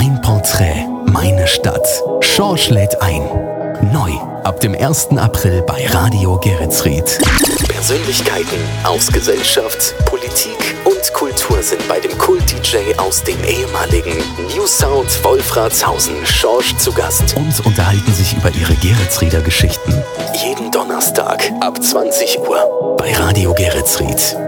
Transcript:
Mein Porträt, meine Stadt. Schorsch lädt ein. Neu ab dem 1. April bei Radio Geretsried. Persönlichkeiten aus Gesellschaft, Politik und Kultur sind bei dem Kult-DJ aus dem ehemaligen New Sound Wolfratshausen Schorsch zu Gast und unterhalten sich über ihre Geretsrieder Geschichten. Jeden Donnerstag ab 20 Uhr bei Radio Geretsried.